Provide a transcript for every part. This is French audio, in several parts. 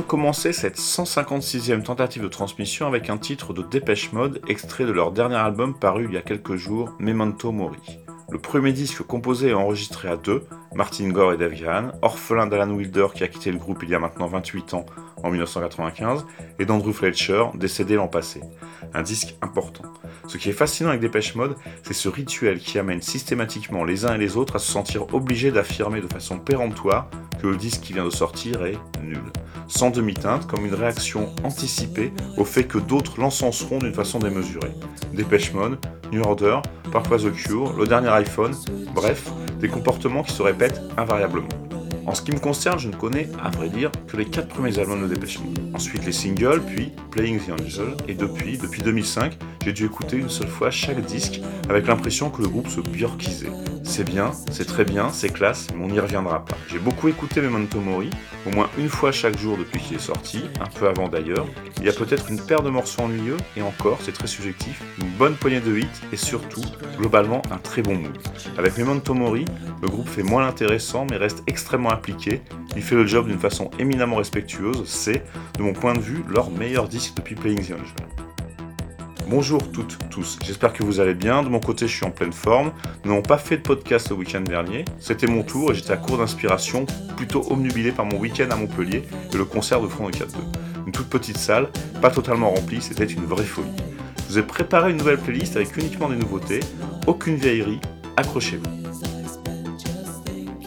commencer cette 156e tentative de transmission avec un titre de Dépêche Mode extrait de leur dernier album paru il y a quelques jours, Memento Mori. Le premier disque composé et enregistré à deux, Martin Gore et Dave Gahan, orphelin d'Alan Wilder qui a quitté le groupe il y a maintenant 28 ans, en 1995, et d'Andrew Fletcher, décédé l'an passé. Un disque important. Ce qui est fascinant avec Dépêche Mode, c'est ce rituel qui amène systématiquement les uns et les autres à se sentir obligés d'affirmer de façon péremptoire que le disque qui vient de sortir est nul. Sans demi-teinte, comme une réaction anticipée au fait que d'autres l'encenseront d'une façon démesurée. Dépêche Mode, New Order, parfois The Cure, le dernier bref, des comportements qui se répètent invariablement. En ce qui me concerne, je ne connais, à vrai dire, que les quatre premiers albums de Depeche Mode. Ensuite les singles, puis Playing the Angel, et depuis, depuis 2005, j'ai dû écouter une seule fois chaque disque avec l'impression que le groupe se bjorkisait. C'est bien, c'est très bien, c'est classe, mais on n'y reviendra pas. J'ai beaucoup écouté Memento Mori, au moins une fois chaque jour depuis qu'il est sorti, un peu avant d'ailleurs. Il y a peut-être une paire de morceaux ennuyeux, et encore, c'est très subjectif, une bonne poignée de hits, et surtout, globalement, un très bon mood. Avec Memento Mori, le groupe fait moins l'intéressant, mais reste extrêmement appliqué. Il fait le job d'une façon éminemment respectueuse. C'est, de mon point de vue, leur meilleur disque depuis Playing the Angel. Bonjour toutes, tous, j'espère que vous allez bien. De mon côté, je suis en pleine forme. Nous n'avons pas fait de podcast le week-end dernier. C'était mon tour et j'étais à court d'inspiration, plutôt omnubilé par mon week-end à Montpellier et le concert de Front de 4-2. Une toute petite salle, pas totalement remplie, c'était une vraie folie. Je vous ai préparé une nouvelle playlist avec uniquement des nouveautés, aucune vieillerie, accrochez-vous.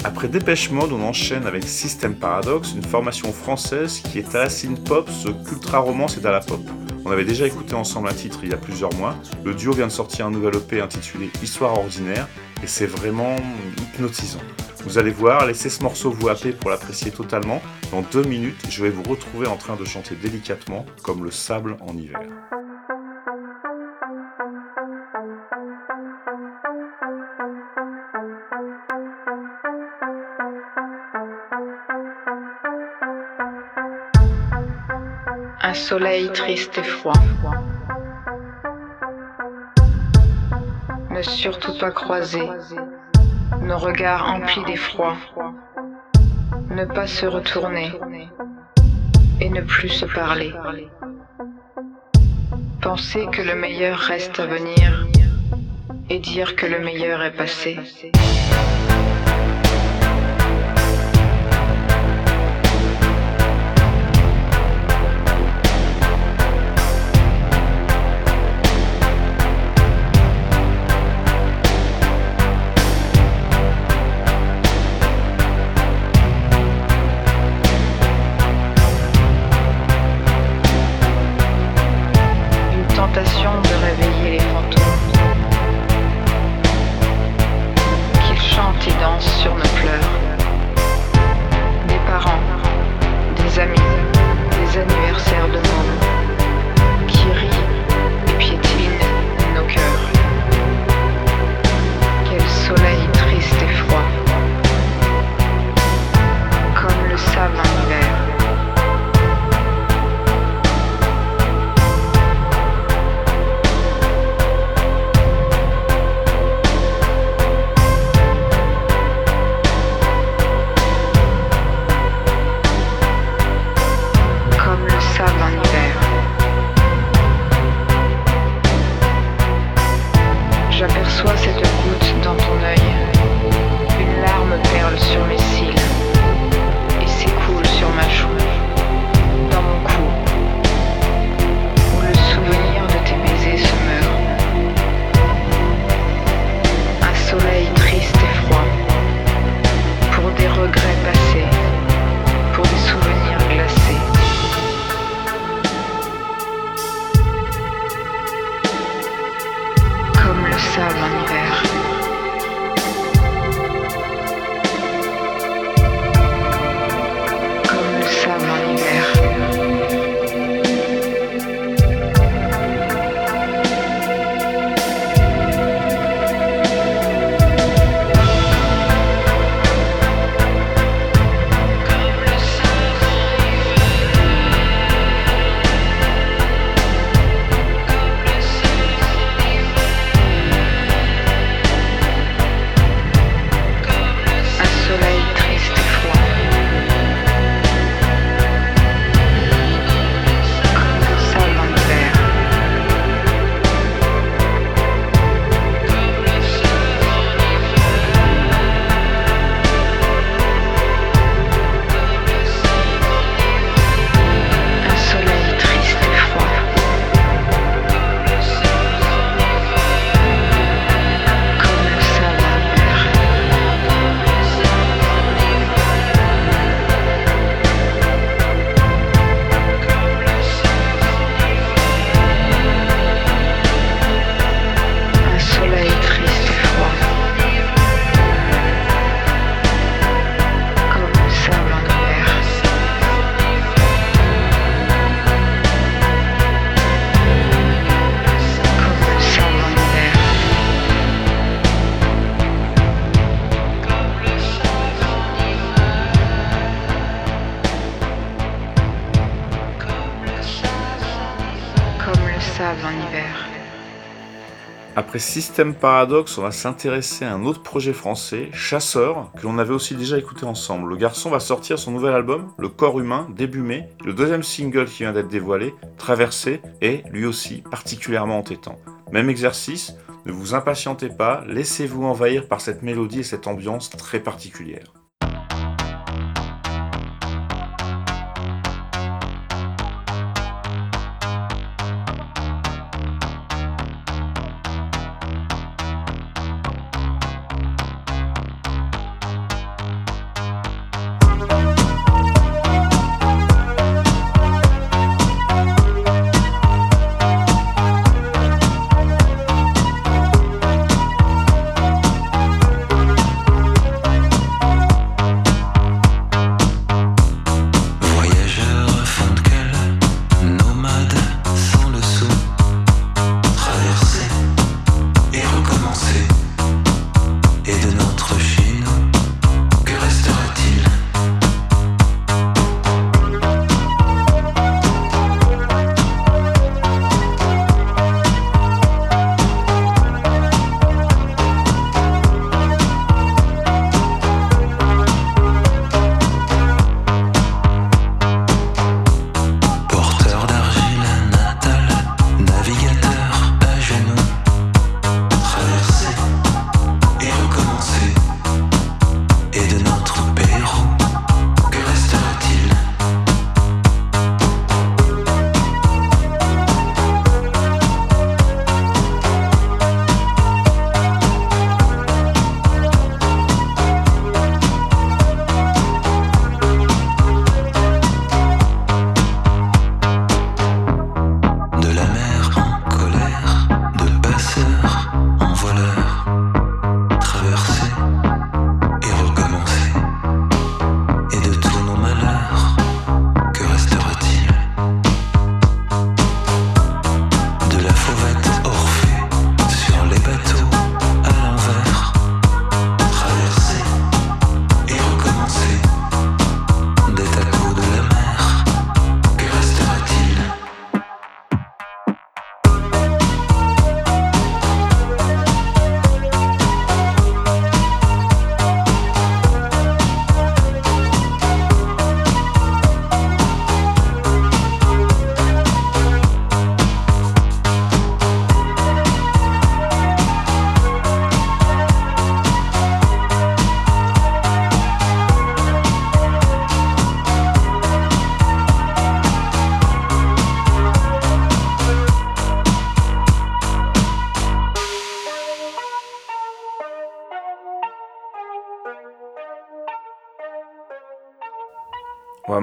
Après Dépêche Mode, on enchaîne avec System Paradox, une formation française qui est à la synth-pop ce qu'ultra romance est à la pop. On avait déjà écouté ensemble un titre il y a plusieurs mois. Le duo vient de sortir un nouvel EP intitulé Histoire ordinaire et c'est vraiment hypnotisant. Vous allez voir, laissez ce morceau vous happer pour l'apprécier totalement. Dans deux minutes, je vais vous retrouver en train de chanter délicatement comme le sable en hiver. Soleil triste et froid. Ne surtout pas croiser nos regards emplis d'effroi. Ne pas se retourner et ne plus se parler. Penser que le meilleur reste à venir et dire que le meilleur est passé. Après System Paradox, on va s'intéresser à un autre projet français, Chasseur, que l'on avait aussi déjà écouté ensemble. Le garçon va sortir son nouvel album, Le Corps Humain, début mai. Le deuxième single qui vient d'être dévoilé, Traversée, est lui aussi particulièrement entêtant. Même exercice, ne vous impatientez pas, laissez-vous envahir par cette mélodie et cette ambiance très particulière.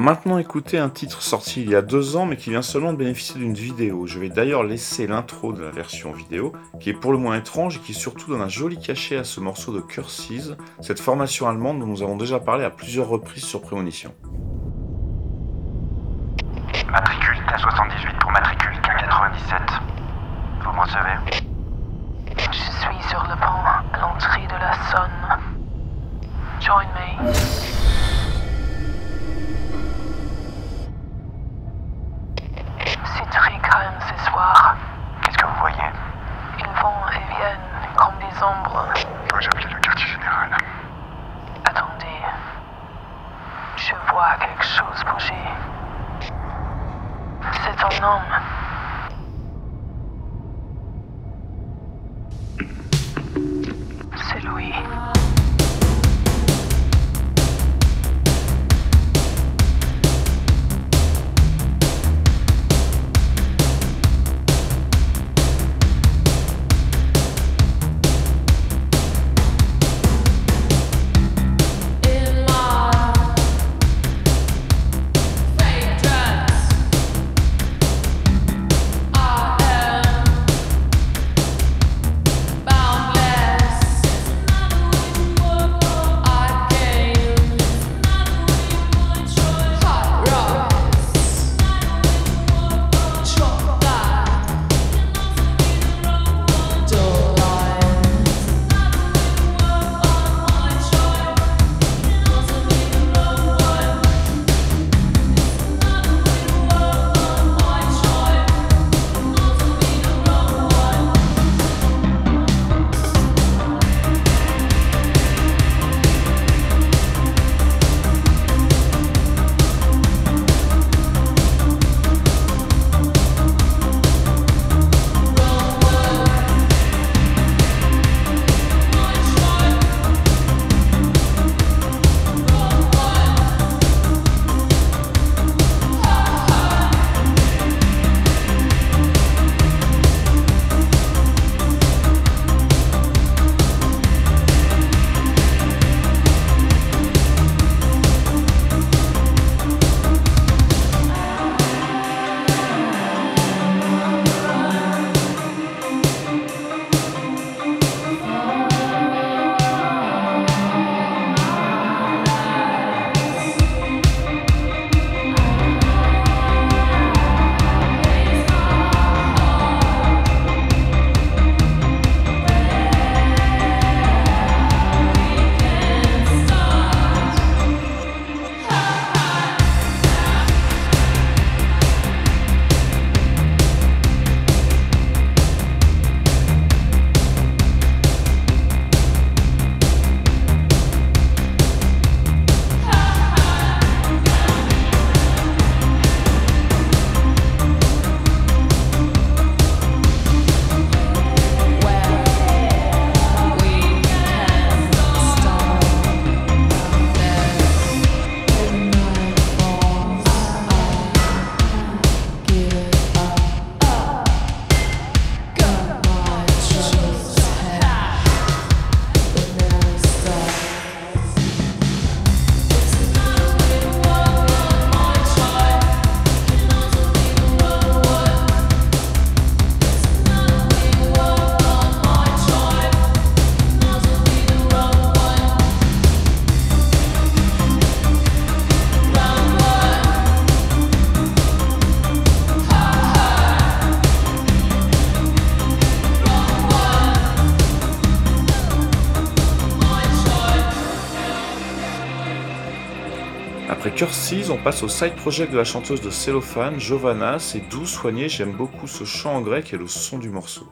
Maintenant écouter un titre sorti il y a deux ans mais qui vient seulement de bénéficier d'une vidéo. Je vais d'ailleurs laisser l'intro de la version vidéo qui est pour le moins étrange et qui surtout donne un joli cachet à ce morceau de Curses, cette formation allemande dont nous avons déjà parlé à plusieurs reprises sur Prémonition. Matricule K78 pour matricule K97. Vous me recevez Je suis sur le pont à l'entrée de la Sonne. Join me. C'est très calme ce soir. Qu'est-ce que vous voyez Ils vont et viennent comme des ombres. Dois-je appeler le quartier général Attendez. Chose bouger. C'est un Après On passe au side project de la chanteuse de Cellophane, Giovanna. C'est doux, soigné, j'aime beaucoup ce chant en grec et le son du morceau.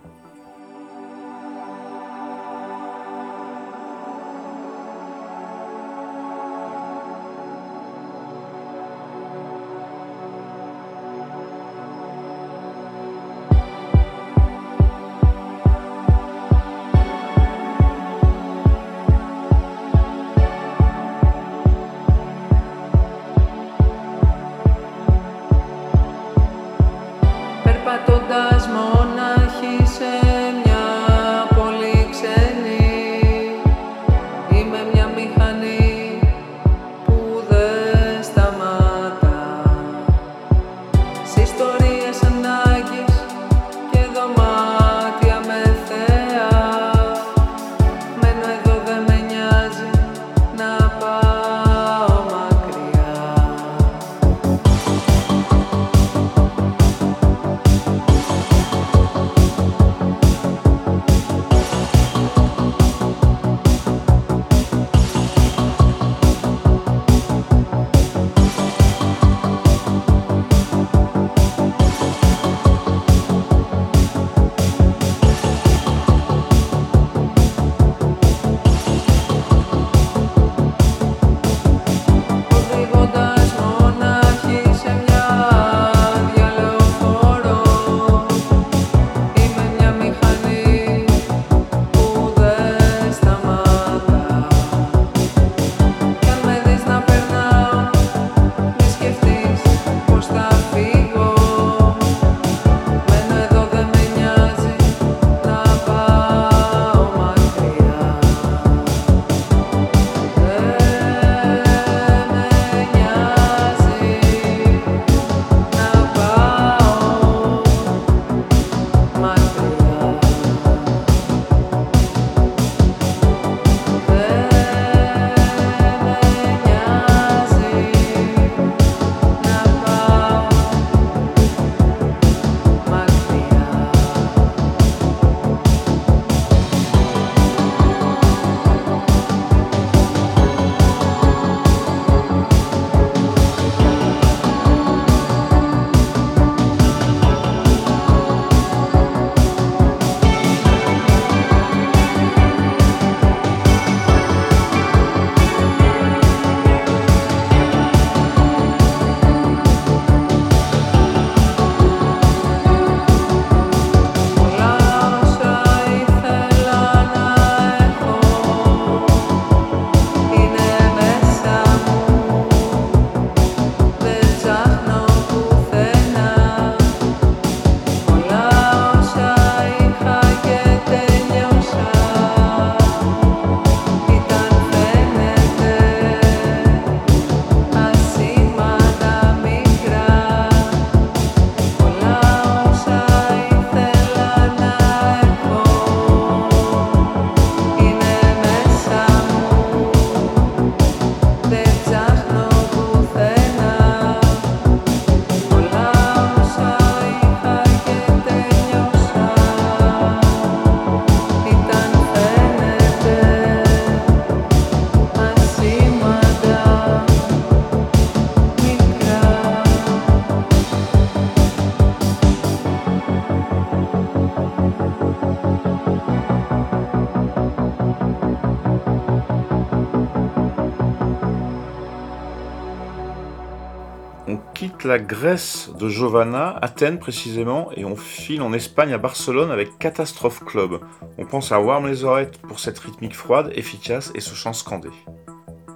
La Grèce de Giovanna, Athènes précisément, et on file en Espagne à Barcelone avec Catastrophe Club. On pense à Warm les oreilles pour cette rythmique froide, efficace et ce chant scandé.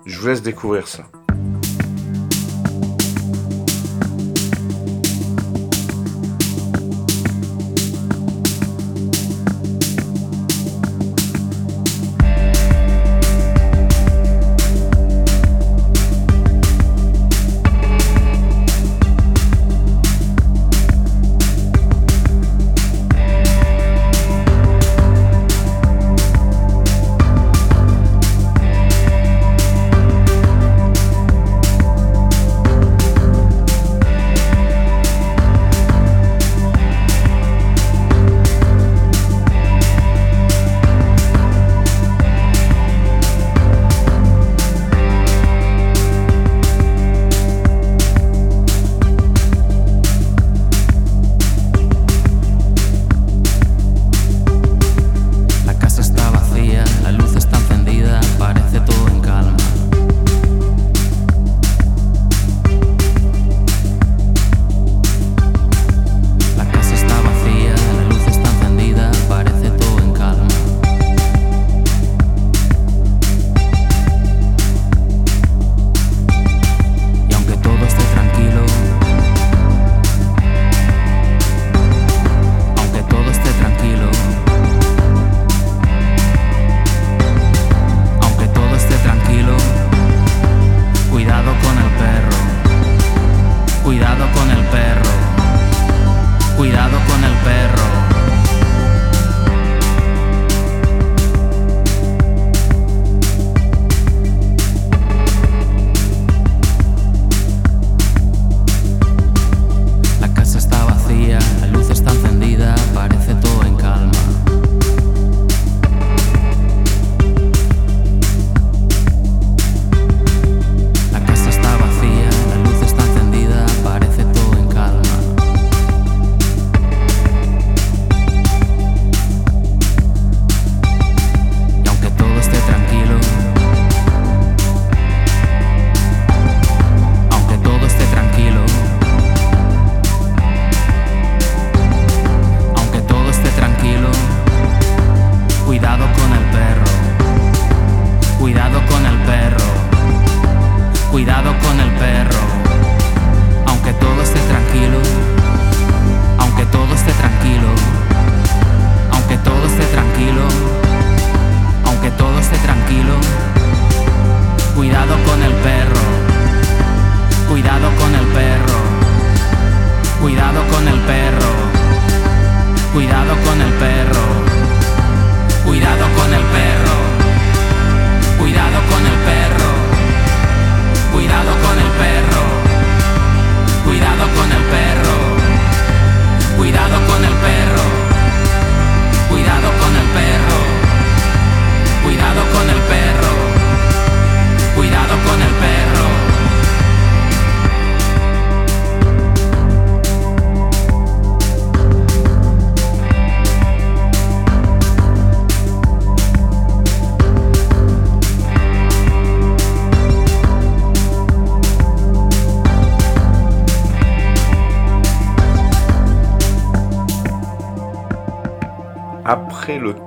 Je vous laisse découvrir ça.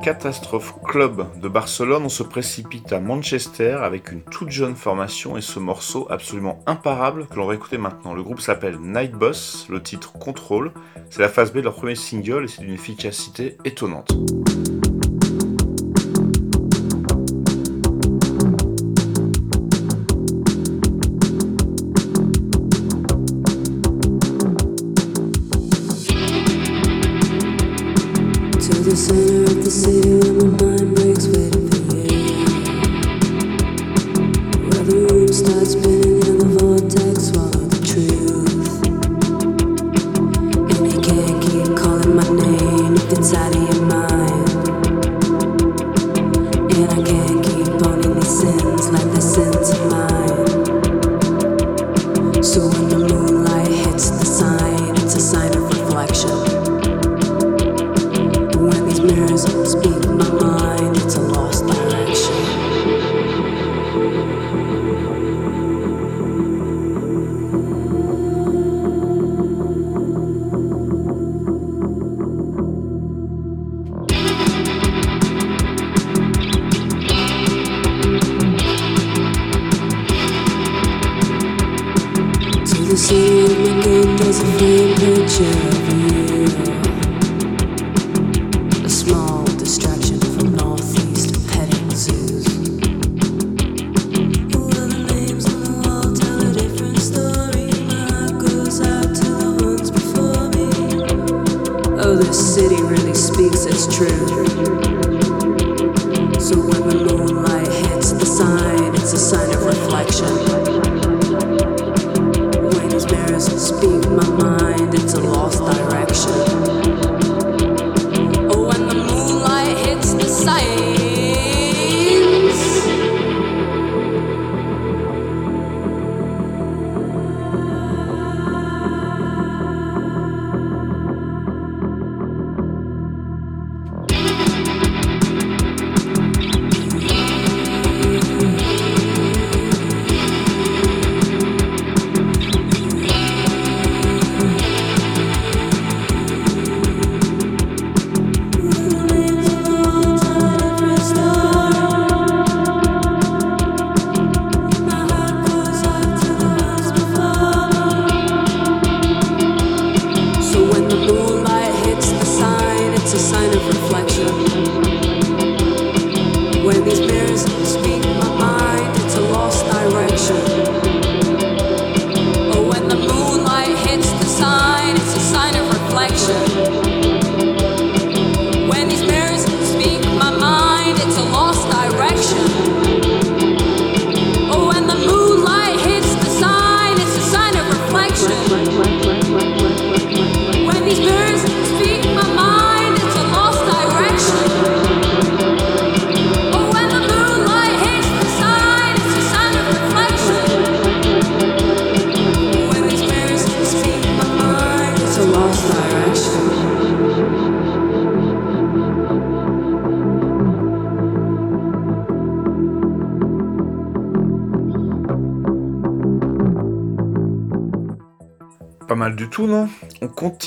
Catastrophe Club de Barcelone, on se précipite à Manchester avec une toute jeune formation et ce morceau absolument imparable que l'on va écouter maintenant. Le groupe s'appelle Night Boss, le titre Control, c'est la phase B de leur premier single et c'est d'une efficacité étonnante. To the center of the city where my mind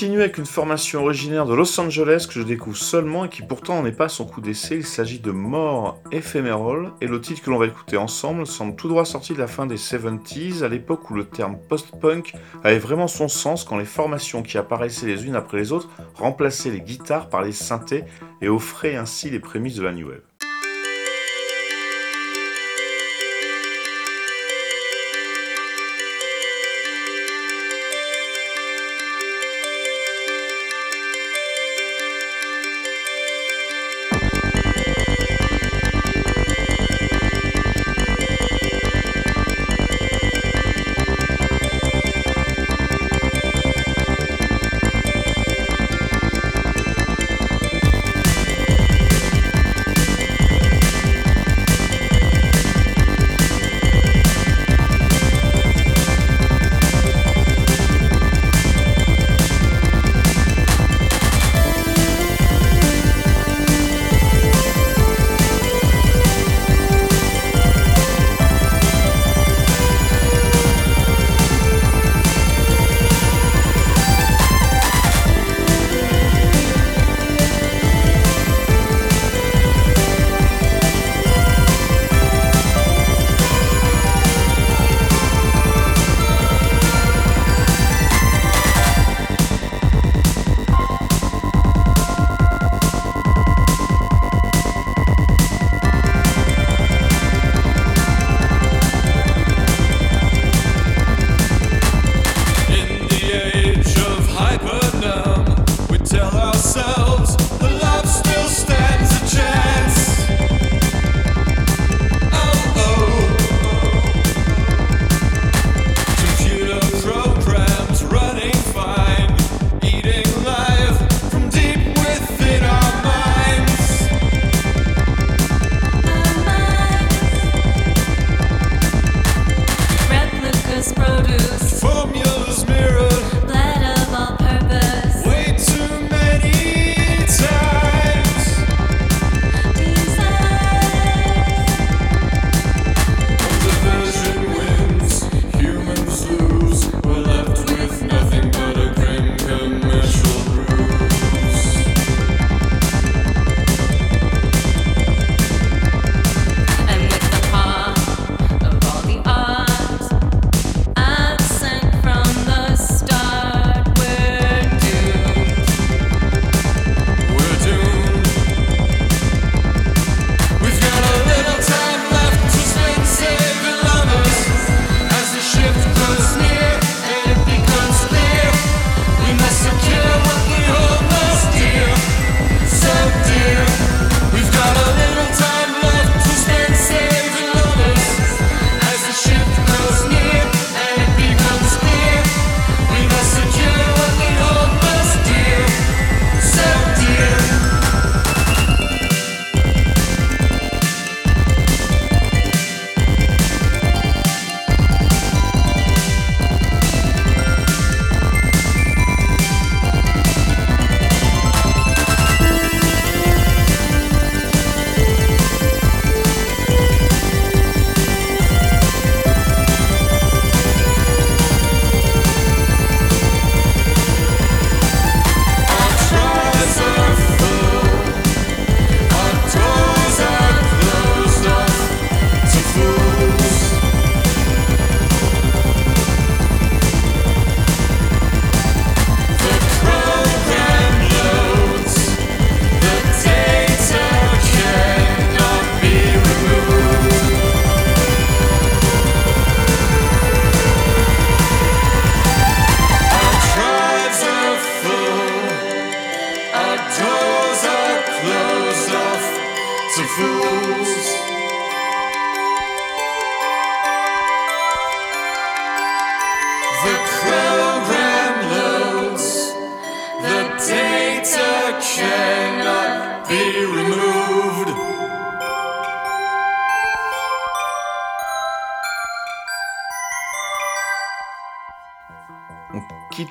continue avec une formation originaire de Los Angeles que je découvre seulement et qui pourtant n'est pas son coup d'essai. Il s'agit de More Ephemeral et le titre que l'on va écouter ensemble semble tout droit sorti de la fin des 70s, à l'époque où le terme post-punk avait vraiment son sens quand les formations qui apparaissaient les unes après les autres remplaçaient les guitares par les synthés et offraient ainsi les prémices de la New Wave.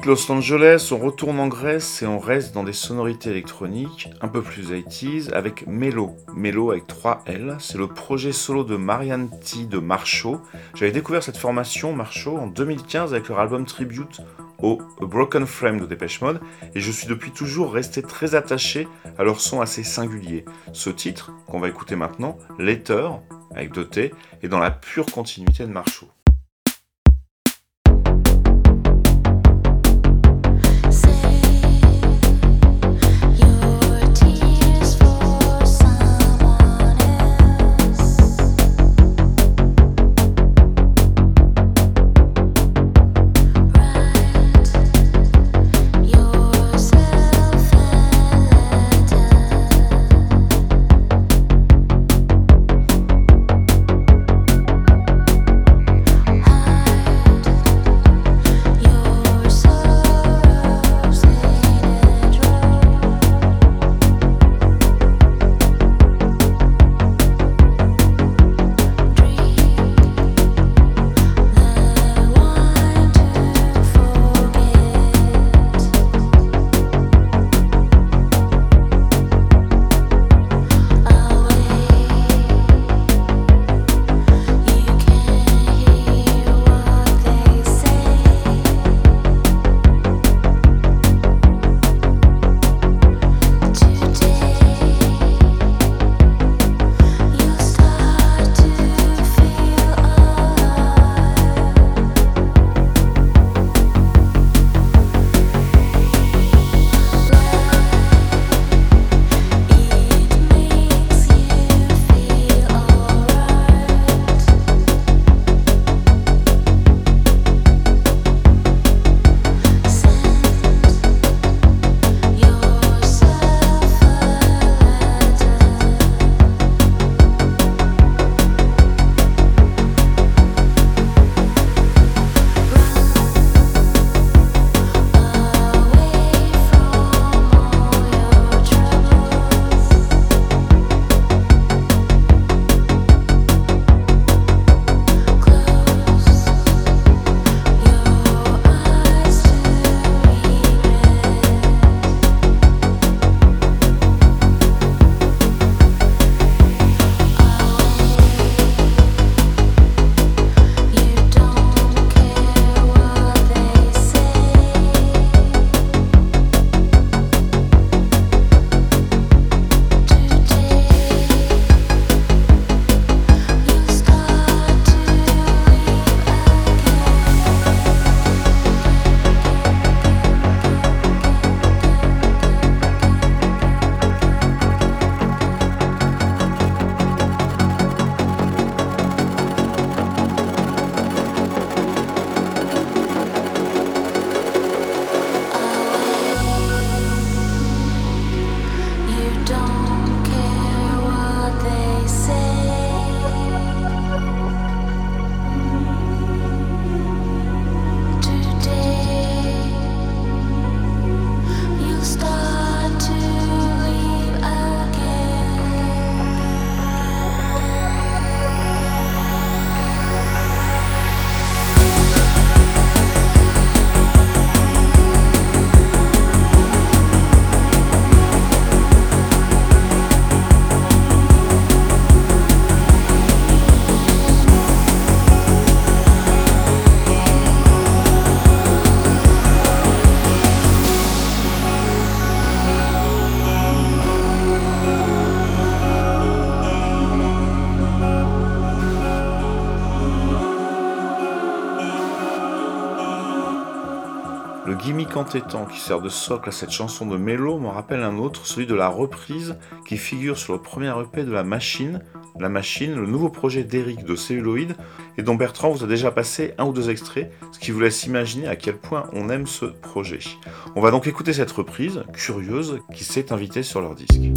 Los Angeles, on retourne en Grèce et on reste dans des sonorités électroniques un peu plus 80s avec Melo. Melo avec 3 L. C'est le projet solo de Marianne T de Marcho. J'avais découvert cette formation Marcho en 2015 avec leur album Tribute au Broken Frame de Dépêche Mode, et je suis depuis toujours resté très attaché à leur son assez singulier. Ce titre, qu'on va écouter maintenant, Later, avec deux T, est dans la pure continuité de rythmique entêtant qui sert de socle à cette chanson de mélo m'en rappelle un autre, celui de la reprise qui figure sur le premier EP de La Machine, La Machine, le nouveau projet d'Eric de Celluloid, et dont Bertrand vous a déjà passé un ou deux extraits, ce qui vous laisse imaginer à quel point on aime ce projet. On va donc écouter cette reprise, curieuse, qui s'est invitée sur leur disque.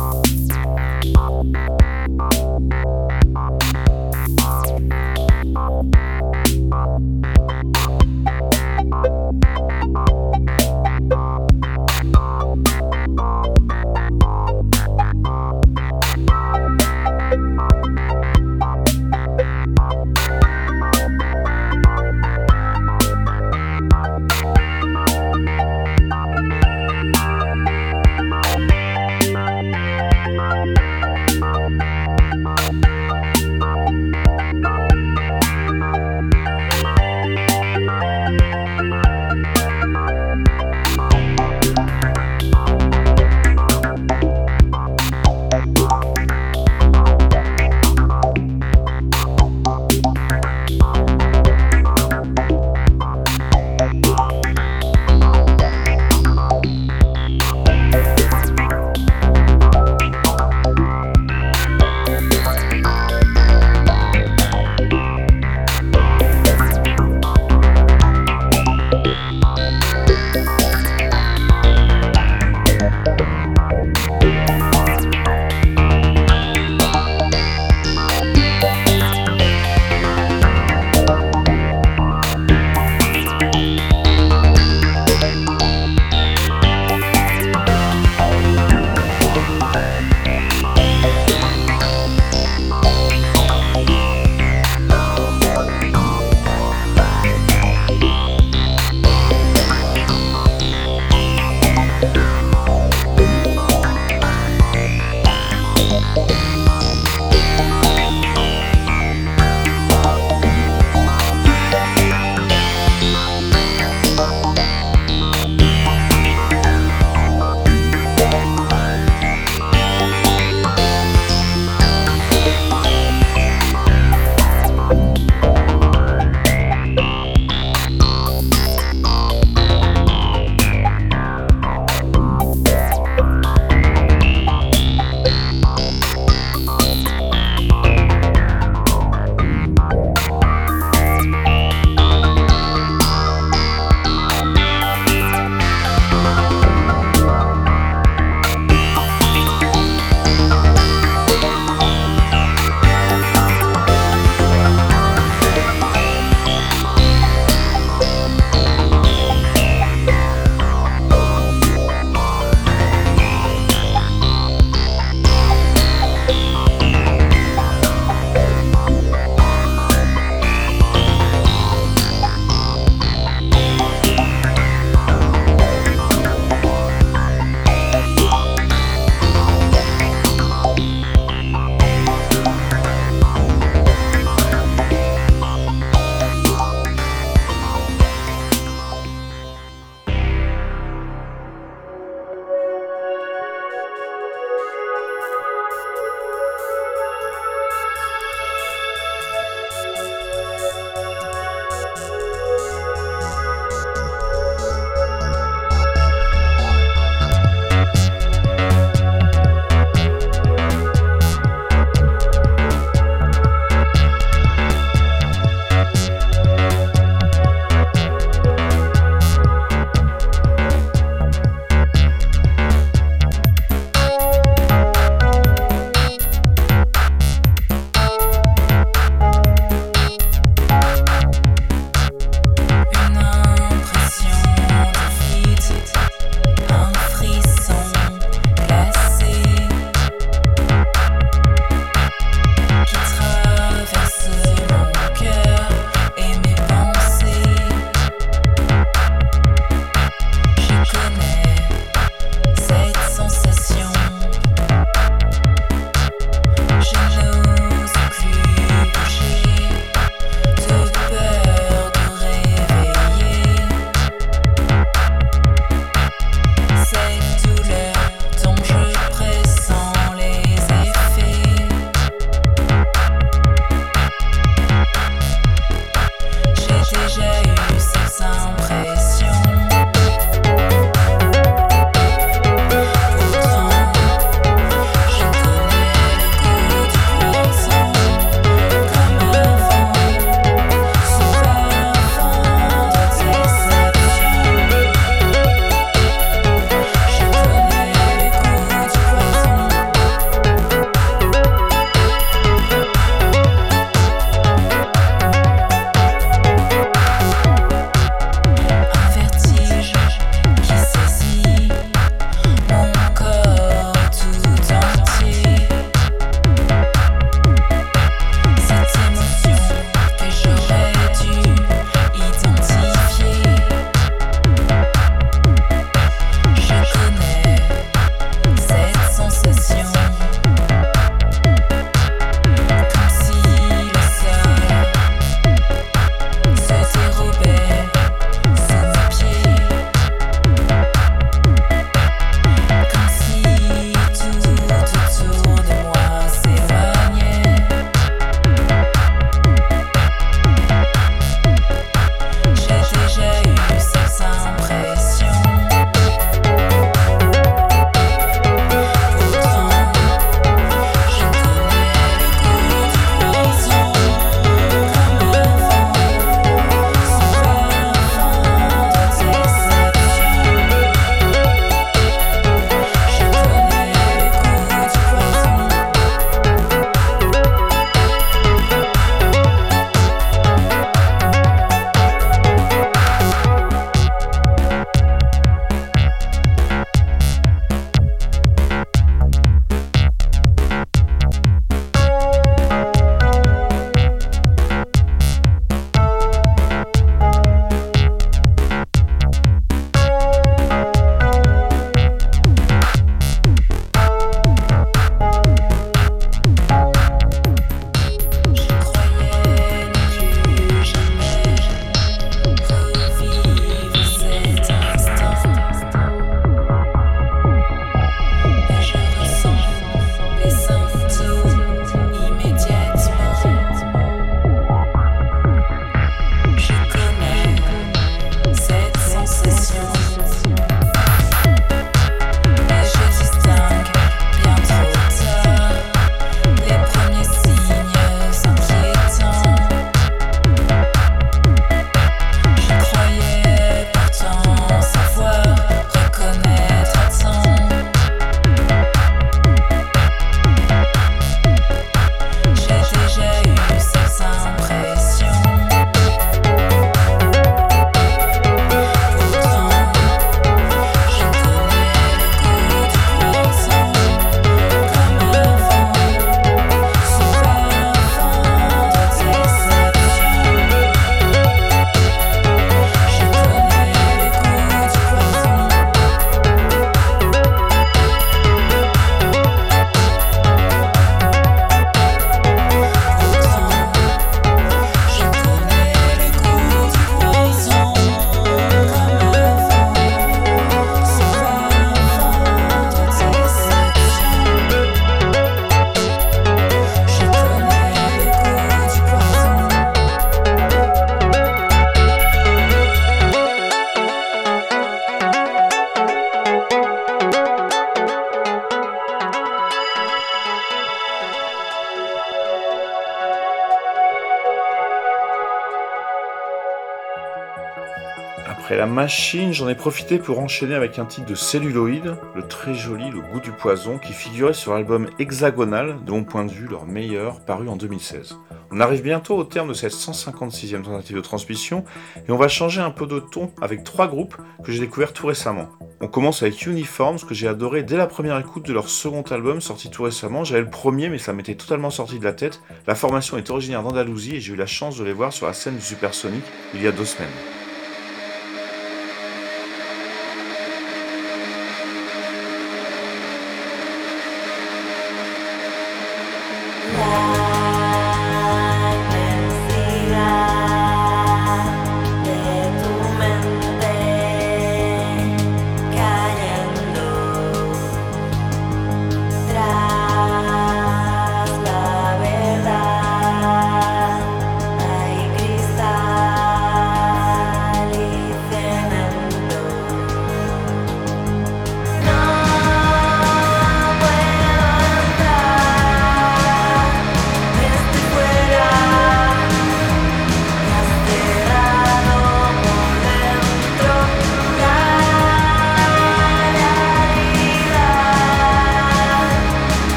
Machine, j'en ai profité pour enchaîner avec un titre de celluloïd, le très joli Le goût du poison, qui figurait sur l'album Hexagonal, de mon point de vue leur meilleur, paru en 2016. On arrive bientôt au terme de cette 156e tentative de transmission, et on va changer un peu de ton avec trois groupes que j'ai découverts tout récemment. On commence avec Uniforms, que j'ai adoré dès la première écoute de leur second album sorti tout récemment. J'avais le premier, mais ça m'était totalement sorti de la tête. La formation est originaire d'Andalousie et j'ai eu la chance de les voir sur la scène du Supersonic il y a deux semaines.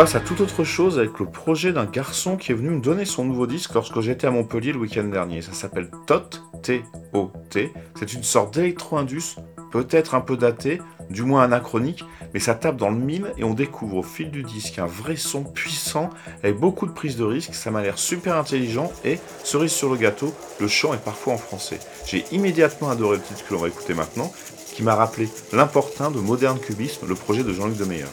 Passe à toute autre chose avec le projet d'un garçon qui est venu me donner son nouveau disque lorsque j'étais à Montpellier le week-end dernier. Ça s'appelle Tot, T-O-T. C'est une sorte d'électro-indus, peut-être un peu daté, du moins anachronique, mais ça tape dans le mille et on découvre au fil du disque un vrai son puissant avec beaucoup de prise de risque. Ça m'a l'air super intelligent et, cerise sur le gâteau, le chant est parfois en français. J'ai immédiatement adoré le titre que l'on va écouter maintenant, qui m'a rappelé l'important de Modern Cubisme, le projet de Jean-Luc Demeyer.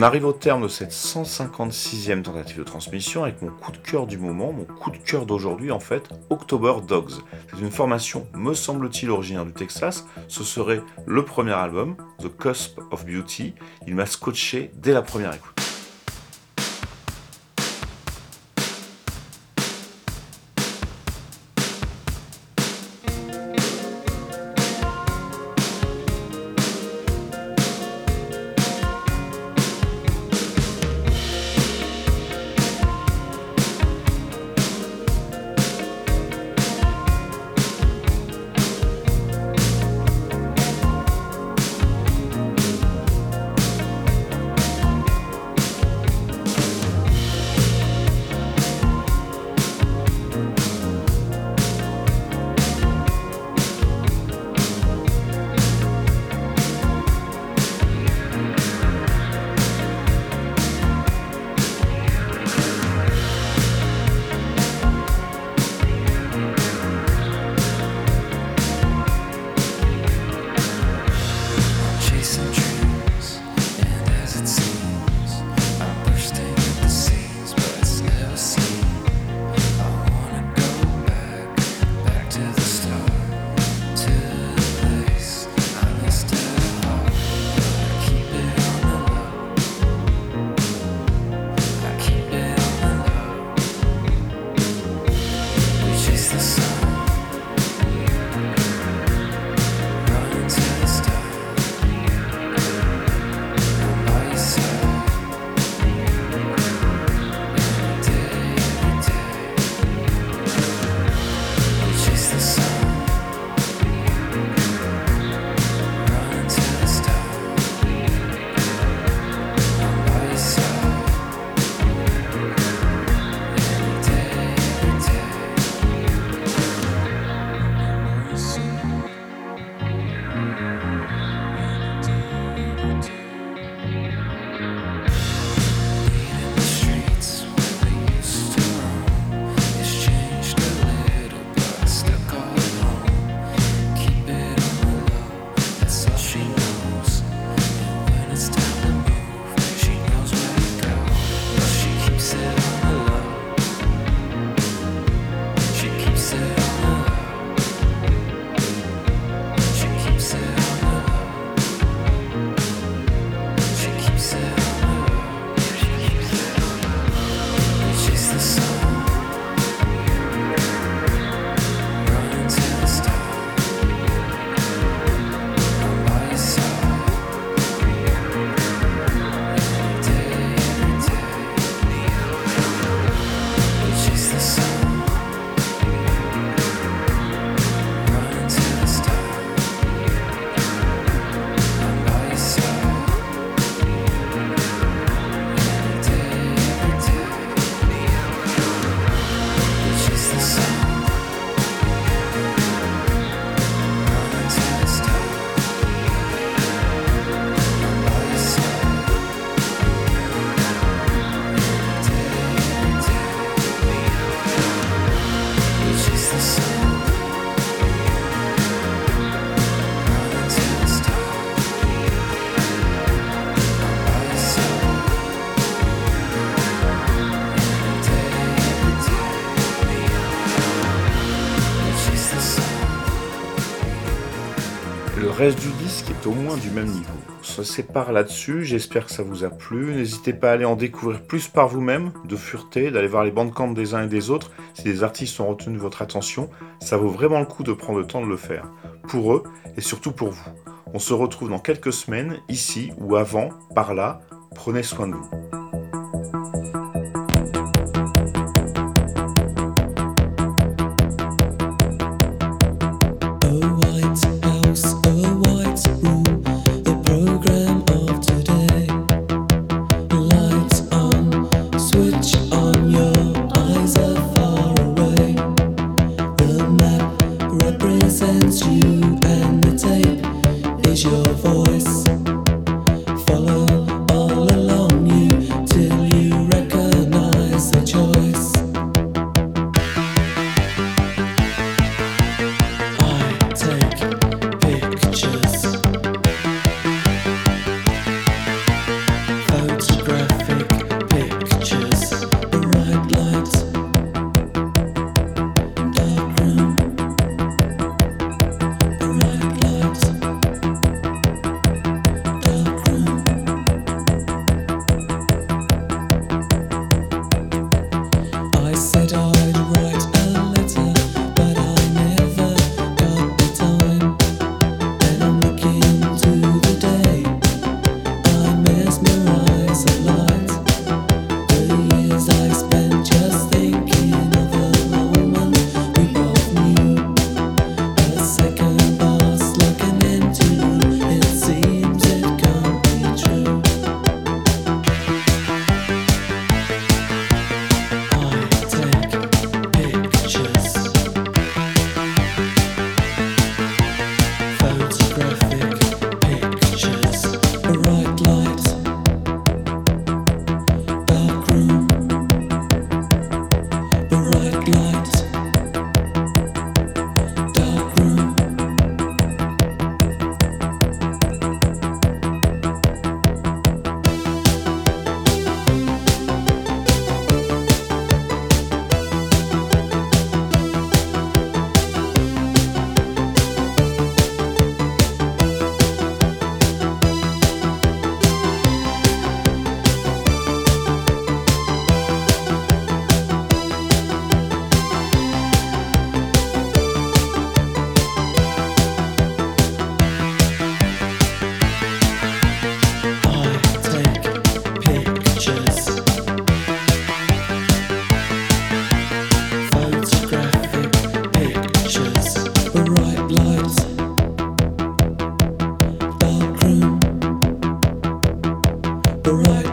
On arrive au terme de cette 156e tentative de transmission avec mon coup de cœur du moment, mon coup de cœur d'aujourd'hui en fait, October Dogs. C'est une formation, me semble-t-il, originaire du Texas. Ce serait le premier album, The Cusp of Beauty. Il m'a scotché dès la première écoute. Moins du même niveau. Ça sépare là-dessus, j'espère que ça vous a plu. N'hésitez pas à aller en découvrir plus par vous-même, de fureté, d'aller voir les bandes camp des uns et des autres. Si les artistes ont retenu votre attention, ça vaut vraiment le coup de prendre le temps de le faire. Pour eux et surtout pour vous. On se retrouve dans quelques semaines, ici ou avant, par là. Prenez soin de vous. the right